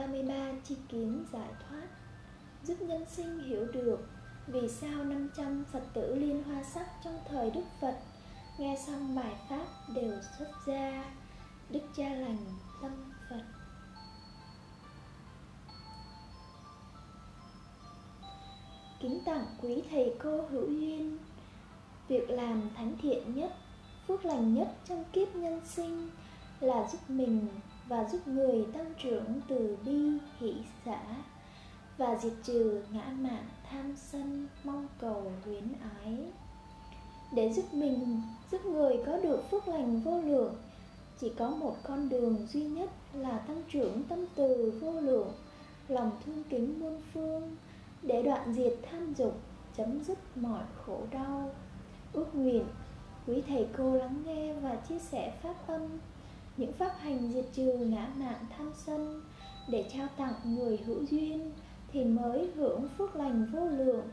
33 chi kiến giải thoát Giúp nhân sinh hiểu được Vì sao 500 Phật tử liên hoa sắc trong thời Đức Phật Nghe xong bài Pháp đều xuất gia Đức Cha Lành Tâm Phật. Kính tặng quý thầy cô hữu duyên Việc làm thánh thiện nhất, phước lành nhất trong kiếp nhân sinh Là giúp mình và giúp người tăng trưởng từ bi hỷ xã Và diệt trừ ngã mạn tham sân mong cầu luyến ái. Để giúp mình, giúp người có được phước lành vô lượng Chỉ có một con đường duy nhất là tăng trưởng tâm từ vô lượng Lòng thương kính muôn phương để đoạn diệt tham dục chấm dứt mọi khổ đau. Ước nguyện quý thầy cô lắng nghe và chia sẻ pháp âm những pháp hành diệt trừ ngã mạn tham sân để trao tặng người hữu duyên thì mới hưởng phước lành vô lượng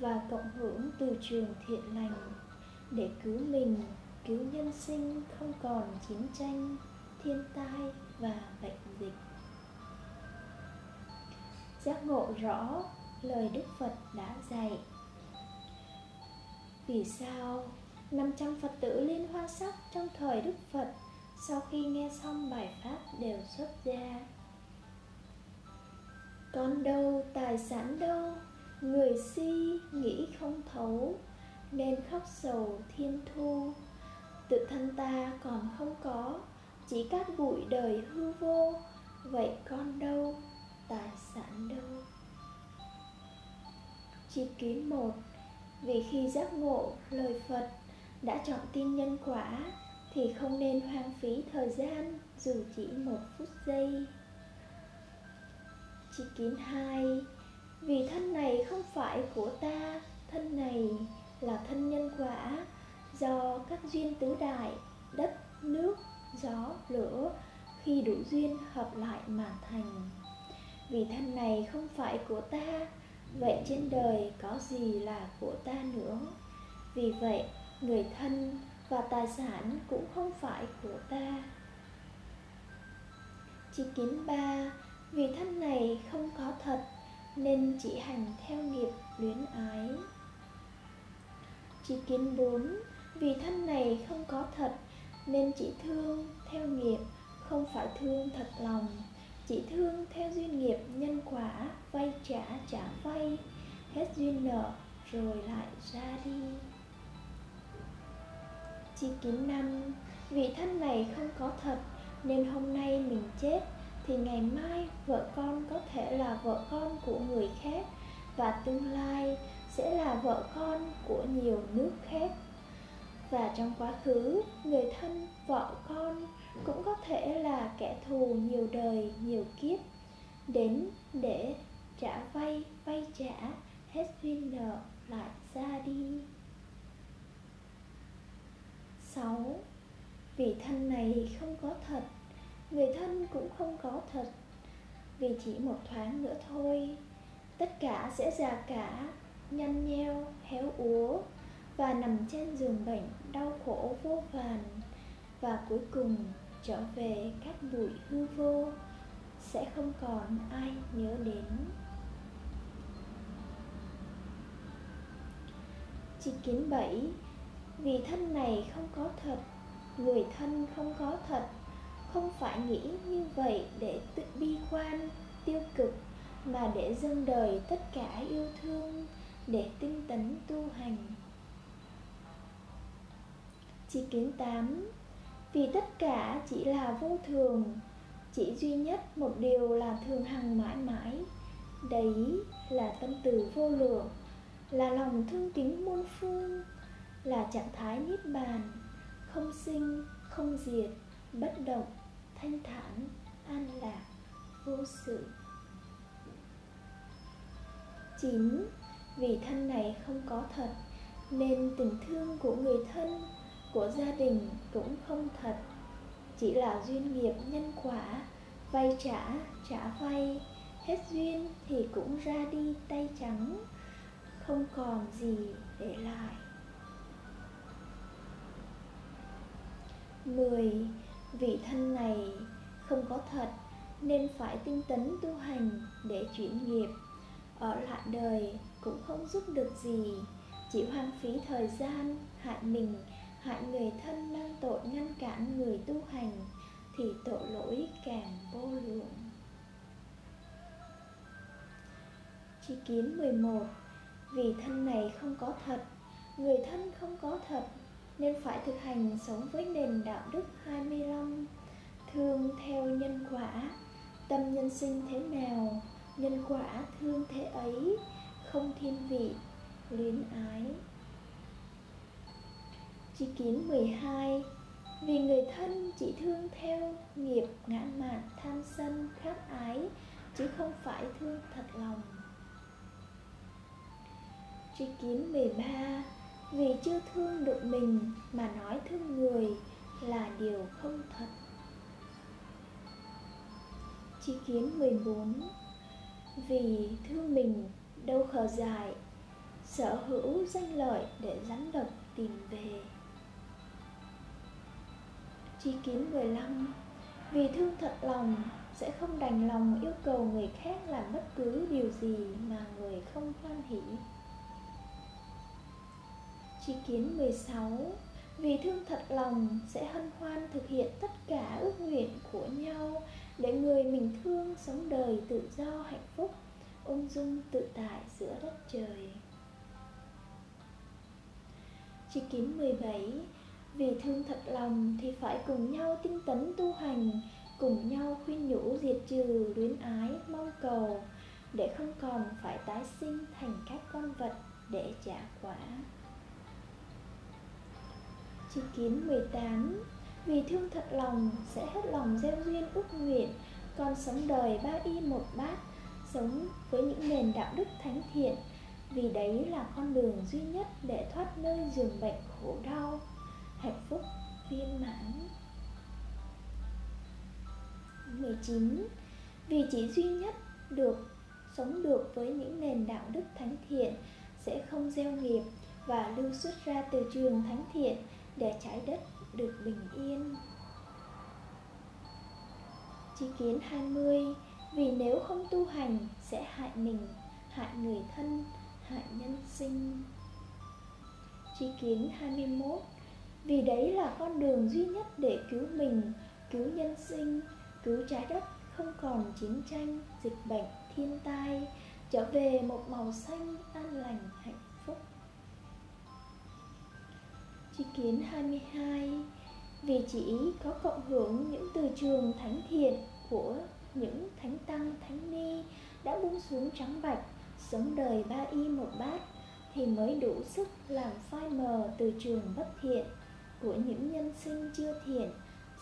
và cộng hưởng từ trường thiện lành để cứu mình, cứu nhân sinh không còn chiến tranh, thiên tai và bệnh dịch giác ngộ rõ lời Đức Phật đã dạy. Vì sao 500 Phật tử Liên Hoa Sắc trong thời Đức Phật sau khi nghe xong bài Pháp đều xuất ra. Con đâu, tài sản đâu, người si nghĩ không thấu, nên khóc sầu thiên thu. Tự thân ta còn không có, chỉ cát bụi đời hư vô, vậy con đâu, tài sản đâu? Chi kiến một Vì khi giác ngộ lời Phật đã chọn tin nhân quả thì không nên hoang phí thời gian dù chỉ một phút giây. Chi kiến hai Vì thân này không phải của ta, thân này là thân nhân quả do các duyên tứ đại, đất, nước, gió, lửa khi đủ duyên hợp lại mà thành. Vì thân này không phải của ta, Vậy trên đời có gì là của ta nữa Vì vậy người thân và tài sản cũng không phải của ta. Chi kiến ba, Vì thân này không có thật, Nên chỉ hành theo nghiệp luyến ái. Chi kiến bốn, Vì thân này không có thật, Nên chỉ thương theo nghiệp, Không phải thương thật lòng. Chỉ thương theo duyên nghiệp nhân quả, vay trả trả vay, hết duyên nợ rồi lại ra đi chi kiến năm. Vì thân này không có thật, nên hôm nay mình chết, thì ngày mai vợ con có thể là vợ con của người khác, và tương lai sẽ là vợ con của nhiều nước khác. Và trong quá khứ, người thân vợ con cũng có thể là kẻ thù nhiều đời, nhiều kiếp. Đến để trả vay vay trả, hết duyên nợ lại ra đi. 6. Vì thân này không có thật Người thân cũng không có thật. Vì chỉ một thoáng nữa thôi Tất cả sẽ già cả Nhăn nheo, héo úa Và nằm trên giường bệnh Đau khổ vô vàn. Và cuối cùng trở về các bụi hư vô sẽ không còn ai nhớ đến. Chi kiến bảy vì thân này không có thật, người thân không có thật. Không phải nghĩ như vậy để tự bi quan, tiêu cực, mà để dâng đời tất cả yêu thương, để tinh tấn tu hành. Chi kiến tám, vì tất cả chỉ là vô thường, chỉ duy nhất một điều là thường hằng mãi mãi. Đấy là tâm từ vô lượng, là lòng thương kính muôn phương là trạng thái niết bàn, không sinh, không diệt, bất động, thanh thản, an lạc, vô sự. Chín vì thân này không có thật, nên tình thương của người thân, của gia đình cũng không thật. Chỉ là duyên nghiệp nhân quả, vay trả trả vay, hết duyên thì cũng ra đi tay trắng, không còn gì để lại. 10. Vị thân này không có thật, nên phải tinh tấn tu hành để chuyển nghiệp ở lại đời cũng không giúp được gì, chỉ hoang phí thời gian, hại mình, hại người thân mang tội ngăn cản người tu hành, thì tội lỗi càng vô lượng Chi kiến 11 Vì thân này không có thật, Người thân không có thật nên phải thực hành sống với nền đạo đức 25 Thương theo nhân quả. Tâm nhân sinh thế nào, Nhân quả thương thế ấy, Không thiên vị, Luyến ái. Chi kiến 12 Vì người thân chỉ thương theo nghiệp ngã mạn tham sân khát ái, Chứ không phải thương thật lòng. Tri kiến 13 vì chưa thương được mình mà nói thương người là điều không thật. Tri kiến 14 Vì thương mình đâu khờ dài, Sở hữu danh lợi để rắn độc tìm về. Tri kiến 15 Vì thương thật lòng sẽ không đành lòng yêu cầu người khác làm bất cứ điều gì mà người không hoan hỷ. Chi kiến 16 Vì thương thật lòng sẽ hân hoan thực hiện tất cả ước nguyện của nhau Để người mình thương sống đời tự do hạnh phúc. Ung dung tự tại giữa đất trời. Chi kiến 17 Vì thương thật lòng thì phải cùng nhau tinh tấn tu hành, Cùng nhau khuyên nhủ diệt trừ luyến ái, mong cầu, Để không còn phải tái sinh thành các con vật để trả quả. Chi kiến 18 Vì thương thật lòng, sẽ hết lòng gieo duyên ước nguyện. Con sống đời ba y một bát, Sống với những nền đạo đức thánh thiện. Vì đấy là con đường duy nhất để thoát nơi giường bệnh khổ đau. Hạnh phúc viên mãn. 19 Vì chỉ duy nhất được, sống được với những nền đạo đức thánh thiện, sẽ không gieo nghiệp và lưu xuất ra từ trường thánh thiện để trái đất được bình yên. Chi kiến 20 Vì nếu không tu hành sẽ hại mình, hại người thân, hại nhân sinh. Chi kiến 21 Vì đấy là con đường duy nhất để cứu mình, cứu nhân sinh, cứu trái đất không còn chiến tranh, dịch bệnh, thiên tai, trở về một màu xanh an lành hạnh Chi kiến 22 Vì chỉ có cộng hưởng những từ trường thánh thiện của những thánh tăng, thánh ni đã buông xuống trắng bạch, sống đời ba y một bát, thì mới đủ sức làm phai mờ từ trường bất thiện của những nhân sinh chưa thiện,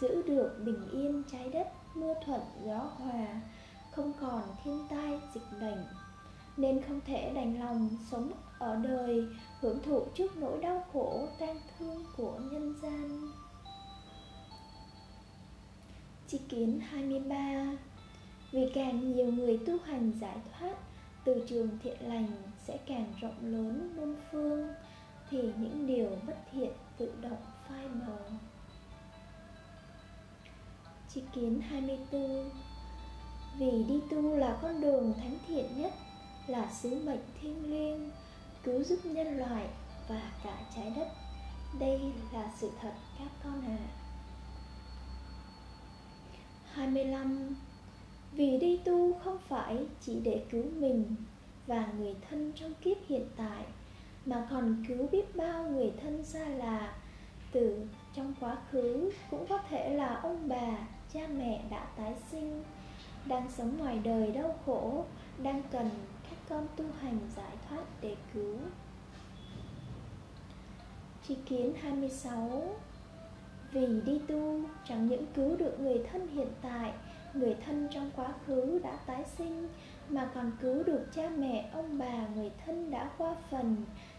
giữ được bình yên trái đất, mưa thuận gió hòa, không còn thiên tai, dịch bệnh nên không thể đành lòng sống ở đời hưởng thụ trước nỗi đau khổ, tang thương của nhân gian. Chi kiến 23 Vì càng nhiều người tu hành giải thoát, Từ trường thiện lành sẽ càng rộng lớn muôn phương, Thì những điều bất thiện tự động phai mờ. Chi kiến 24 Vì đi tu là con đường thánh thiện nhất là sứ mệnh thiêng liêng cứu giúp nhân loại và cả trái đất đây là sự thật các con ạ à. 25 Vì đi tu không phải chỉ để cứu mình và người thân trong kiếp hiện tại mà còn cứu biết bao người thân xa lạ từ trong quá khứ cũng có thể là ông bà, cha mẹ đã tái sinh đang sống ngoài đời đau khổ, đang cần con tu hành giải thoát để cứu. Tri kiến 26 Vì đi tu chẳng những cứu được người thân hiện tại Người thân trong quá khứ đã tái sinh Mà còn cứu được cha mẹ, ông bà, người thân đã qua phần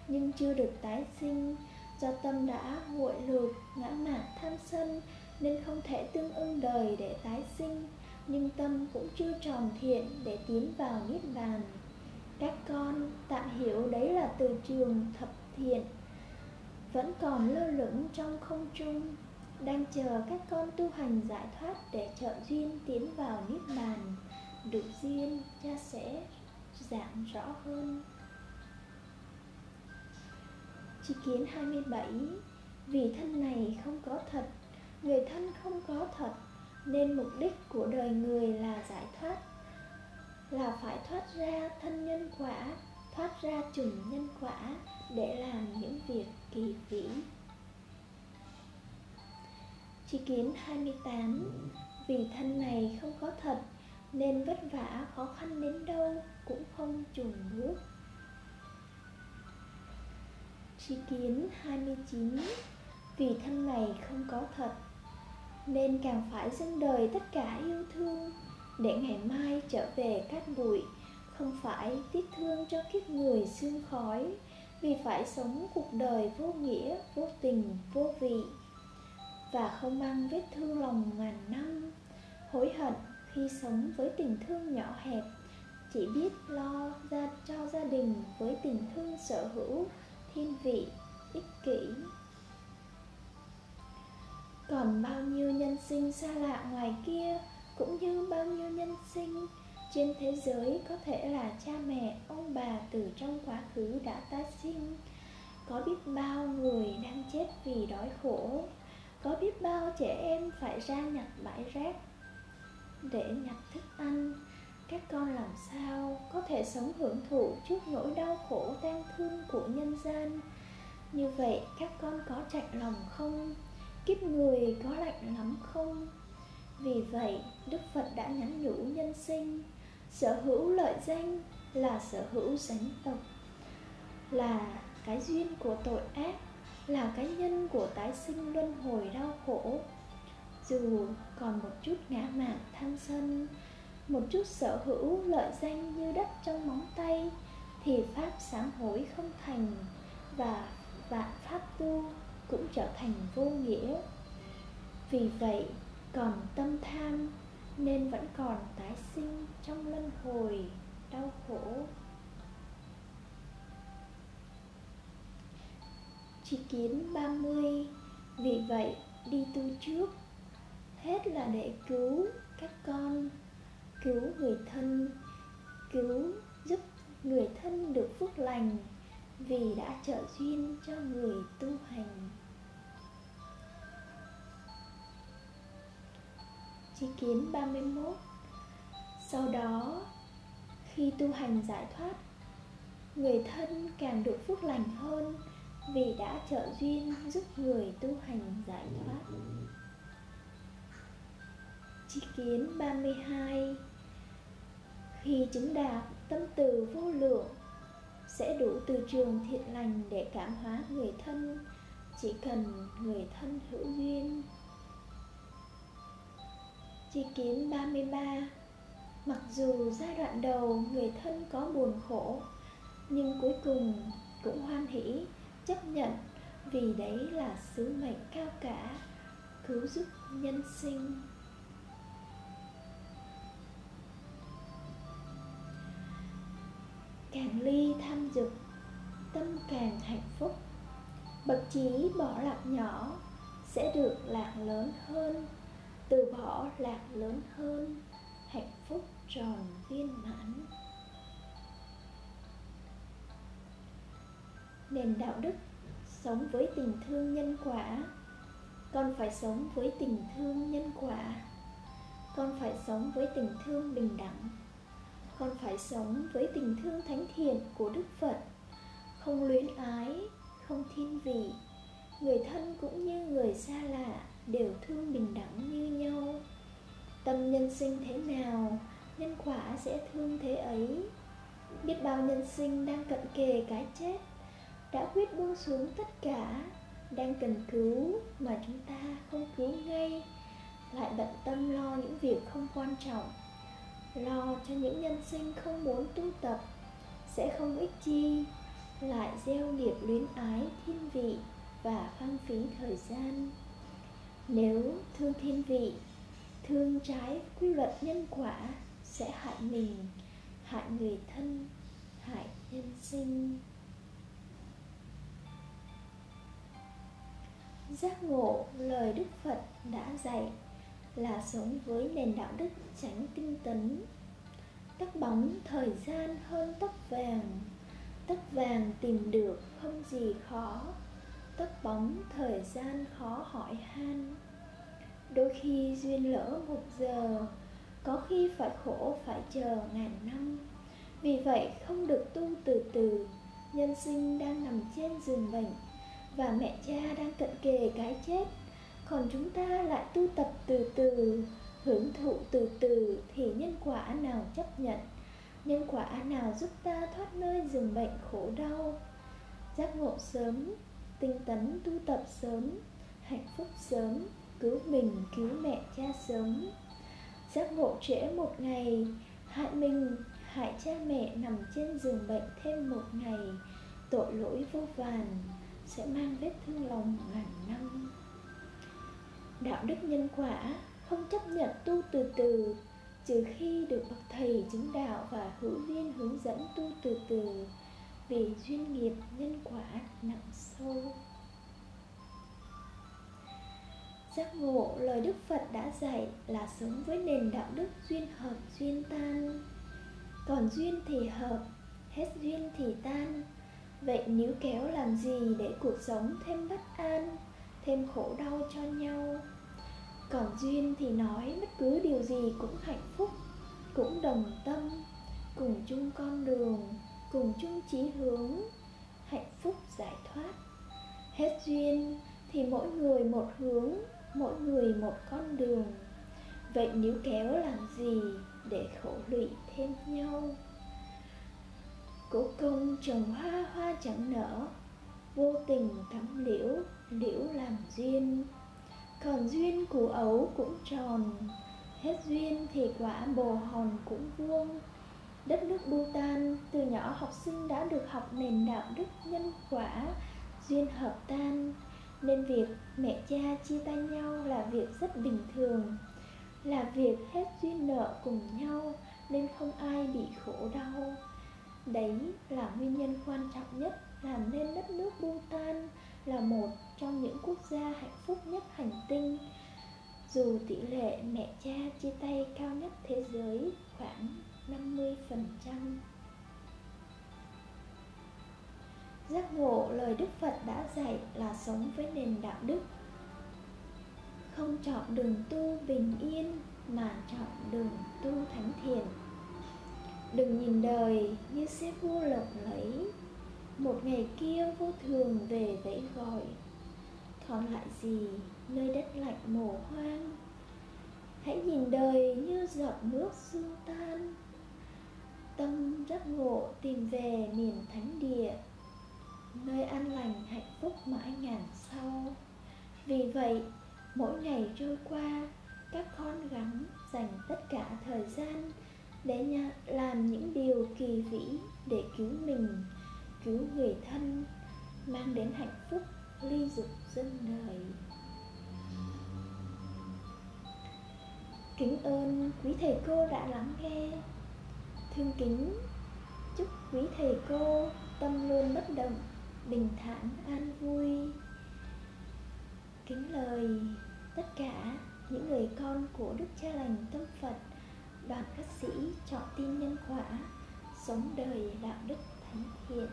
Nhưng chưa được tái sinh. Do tâm đã nguội lụt, ngã mạn tham sân Nên không thể tương ưng đời để tái sinh. Nhưng tâm cũng chưa tròn thiện để tiến vào Niết Bàn các con tạm hiểu đấy là từ trường thập thiện. Vẫn còn lơ lửng trong không trung, đang chờ các con tu hành giải thoát để trợ duyên tiến vào niết bàn. Đủ duyên, cha sẽ giảng rõ hơn. Chi kiến 27 Vì thân này không có thật, Người thân không có thật, Nên mục đích của đời người là giải thoát. Là phải thoát ra thân nhân quả, Thoát ra chủng nhân quả Để làm những việc kỳ vĩ. Chi kiến 28 Vì thân này không có thật Nên vất vả khó khăn đến đâu Cũng không trùng bước. Chi kiến 29 Vì thân này không có thật Nên càng phải dâng đời tất cả yêu thương để ngày mai trở về cát bụi. Không phải tiếc thương cho kiếp người xương khói Vì phải sống cuộc đời vô nghĩa, vô tình, vô vị. Và không mang vết thương lòng ngàn năm Hối hận khi sống với tình thương nhỏ hẹp. Chỉ biết lo ra cho gia đình với tình thương sở hữu thiên vị ích kỷ. Còn bao nhiêu nhân sinh xa lạ ngoài kia cũng như bao nhiêu nhân sinh, trên thế giới có thể là cha mẹ, ông bà từ trong quá khứ đã tái sinh. Có biết bao người đang chết vì đói khổ, có biết bao trẻ em phải ra nhặt bãi rác để nhặt thức ăn. Các con làm sao có thể sống hưởng thụ trước nỗi đau khổ tang thương của nhân gian? Như vậy các con có chạnh lòng không? Kiếp người có lạnh lắm không? Vì vậy, đức phật đã nhắn nhủ nhân sinh. Sở hữu lợi danh là sở hữu sánh tộc, là cái duyên của tội ác, là cái nhân của tái sinh luân hồi đau khổ. Dù còn một chút ngã mạn tham sân, một chút sở hữu lợi danh như đất trong móng tay, thì pháp sáng hối không thành và vạn pháp tu cũng trở thành vô nghĩa. Vì vậy còn tâm tham nên vẫn còn tái sinh trong luân hồi đau khổ. Chỉ kiến 30 Vì vậy đi tu trước, Hết là để cứu các con, cứu người thân, cứu giúp người thân được phước lành vì đã trợ duyên cho người tu hành. Chi kiến 31 Sau đó, khi tu hành giải thoát, Người thân càng được phước lành hơn Vì đã trợ duyên giúp người tu hành giải thoát. Chi kiến 32 Khi chứng đạt tâm từ vô lượng, Sẽ đủ từ trường thiện lành để cảm hóa người thân, Chỉ cần người thân hữu duyên. Chi kiến 33 Mặc dù giai đoạn đầu người thân có buồn khổ, Nhưng cuối cùng cũng hoan hỷ, chấp nhận Vì đấy là sứ mệnh cao cả, Cứu giúp nhân sinh. Càng ly tham dục, tâm càng hạnh phúc. Bậc trí bỏ lạc nhỏ sẽ được lạc lớn hơn từ bỏ lạc lớn hơn hạnh phúc tròn viên mãn. Nền đạo đức sống với tình thương nhân quả. Con phải sống với tình thương nhân quả. Con phải sống với tình thương bình đẳng. Con phải sống với tình thương thánh thiện của Đức Phật, không luyến ái, không thiên vị. Người thân cũng như người xa đều thương bình đẳng như nhau. Tâm nhân sinh thế nào, nhân quả sẽ thương thế ấy. Biết bao nhân sinh đang cận kề cái chết, đã quyết buông xuống tất cả, đang cần cứu mà chúng ta không cứu ngay, lại bận tâm lo những việc không quan trọng lo cho những nhân sinh không muốn tu tập sẽ không ích chi lại gieo nghiệp luyến ái thiên vị và phăng phí thời gian nếu thương thiên vị, thương trái quy luật nhân quả sẽ hại mình, hại người thân, hại nhân sinh. Giác ngộ, lời đức phật đã dạy là sống với nền đạo đức tránh tinh tấn. Tóc bóng thời gian hơn tóc vàng tóc vàng tìm được không gì khó tất bóng thời gian khó hỏi han. Đôi khi duyên lỡ một giờ, có khi phải khổ phải chờ ngàn năm. Vì vậy không được tu từ từ, nhân sinh đang nằm trên giường bệnh và mẹ cha đang cận kề cái chết. Còn chúng ta lại tu tập từ từ, hưởng thụ từ từ thì nhân quả nào chấp nhận? Nhân quả nào giúp ta thoát nơi giường bệnh khổ đau? Giác ngộ sớm tinh tấn tu tập sớm, hạnh phúc sớm, cứu mình, cứu mẹ cha sớm. Giác ngộ trễ một ngày, hại mình, hại cha mẹ nằm trên giường bệnh thêm một ngày, tội lỗi vô vàn, sẽ mang vết thương lòng ngàn năm. Đạo đức nhân quả không chấp nhận tu từ từ, trừ khi được bậc thầy chứng đạo và hữu duyên hướng dẫn tu từ từ vì duyên nghiệp nhân quả nặng sâu. Giác ngộ lời đức phật đã dạy là sống với nền đạo đức duyên hợp, duyên tan. Còn duyên thì hợp, hết duyên thì tan. Vậy nếu kéo làm gì để cuộc sống thêm bất an, thêm khổ đau cho nhau? Còn duyên thì nói bất cứ điều gì cũng hạnh phúc, cũng đồng tâm, cùng chung con đường cùng chung chí hướng, hạnh phúc giải thoát. Hết duyên thì mỗi người một hướng, mỗi người một con đường. Vậy nếu kéo làm gì để khổ lụy thêm nhau? Cố công trồng hoa hoa chẳng nở. Vô tình thắm liễu liễu làm duyên. Còn duyên củ ấu cũng tròn. Hết duyên thì quả bồ hòn cũng vuông đất nước Bhutan, từ nhỏ học sinh đã được học nền đạo đức nhân quả, duyên hợp tan. Nên việc mẹ cha chia tay nhau là việc rất bình thường, là việc hết duyên nợ cùng nhau nên không ai bị khổ đau. Đấy là nguyên nhân quan trọng nhất làm nên đất nước Bhutan là một trong những quốc gia hạnh phúc nhất hành tinh. Dù tỷ lệ mẹ cha chia tay cao nhất thế giới khoảng 50%. Giác ngộ lời Đức Phật đã dạy là sống với nền đạo đức. Không chọn đường tu bình yên, mà chọn đường tu thánh thiện Đừng nhìn đời như sẽ vô lộc lấy. Một ngày kia vô thường về vẫy gọi. Còn lại gì, nơi đất lạnh mồ hoang. Hãy nhìn đời như giọt nước xương tan. Tâm giác ngộ tìm về miền thánh địa. Nơi an lành hạnh phúc mãi ngàn sau. Vì vậy mỗi ngày trôi qua Các con gắng dành tất cả thời gian Để làm những điều kỳ vĩ Để cứu mình, cứu người thân Mang đến hạnh phúc ly dục dân đời. Kính ơn quý thầy cô đã lắng nghe. Thương kính. Chúc quý thầy cô tâm luôn bất động, Bình thản, an vui. Kính lời tất cả những người con của Đức Cha Lành Tâm Phật, Đoàn các sĩ chọn tin nhân quả, Sống đời đạo đức thánh thiện.